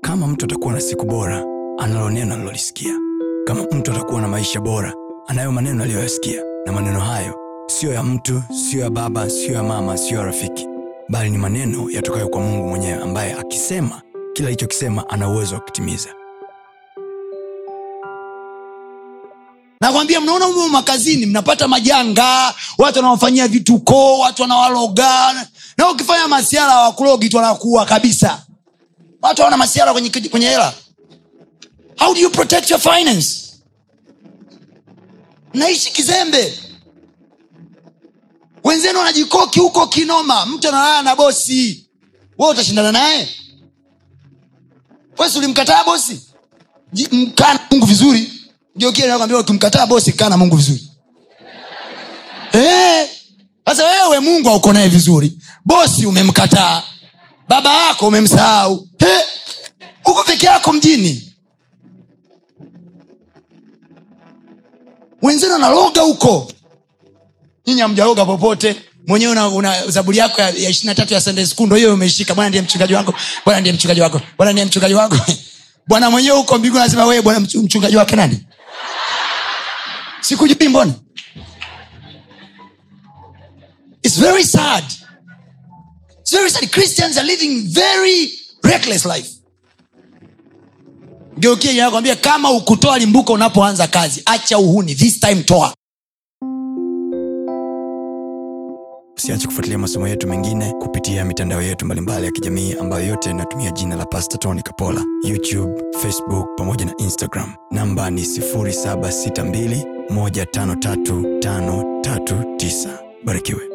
kama mtu atakuwa na siku bora analo neno alilolisikia kama mtu atakuwa na maisha bora anayo maneno aliyoyasikia. Na maneno hayo siyo ya mtu siyo ya baba siyo ya mama siyo ya rafiki. Bali ni maneno yatokayo kwa mungu mwenyewe ambaye akisema kila alichokisema ana uwezo wa kutimiza. Nakwambia mnaona umo makazini mnapata majanga. Watu wanawafanyia vituko watu wanawaloga. Na ukifanya masiara wakulogi tu kabisa watu hawana masiara kwenye, kwenye hela. How do you protect your finance? Naishi kizembe. Wenzenu wanajikoki huko kinoma. Mtu analala na bosi. We utashindana naye? Wesi ulimkataa bosi? Mkaa na mungu vizuri. Geukiakwambia ukimkataa bosi kaa na mungu vizuri. Sasa sasa wewe mungu auko naye vizuri. Bosi umemkataa baba yako umemsahau. Eh, uko peke yako mjini. Wenzenu analoga huko. Nyinyi hamjaloga popote. Mwenyewe una, una zaburi yako ya ishiri na tatu ya sunday school ndo hiyo umeshika bwana ndiye mchungaji wako bwana ndiye mchungaji wako. Bwana ndiye mchungaji wako bwana mwenyewe huko mbingu anasema wee bwana mchungaji wake nani? Sikujui mbona. It's very sad. Sad. Christians are living very reckless life. geukie nakwambia kama ukutoa limbuko unapoanza kazi acha uhuni. This time toa. Usiache kufuatilia masomo yetu mengine kupitia mitandao yetu mbalimbali ya kijamii ambayo yote inatumia jina la pasta tony kapola. Youtube facebook pamoja na instagram. Namba ni 762153539 barikiwe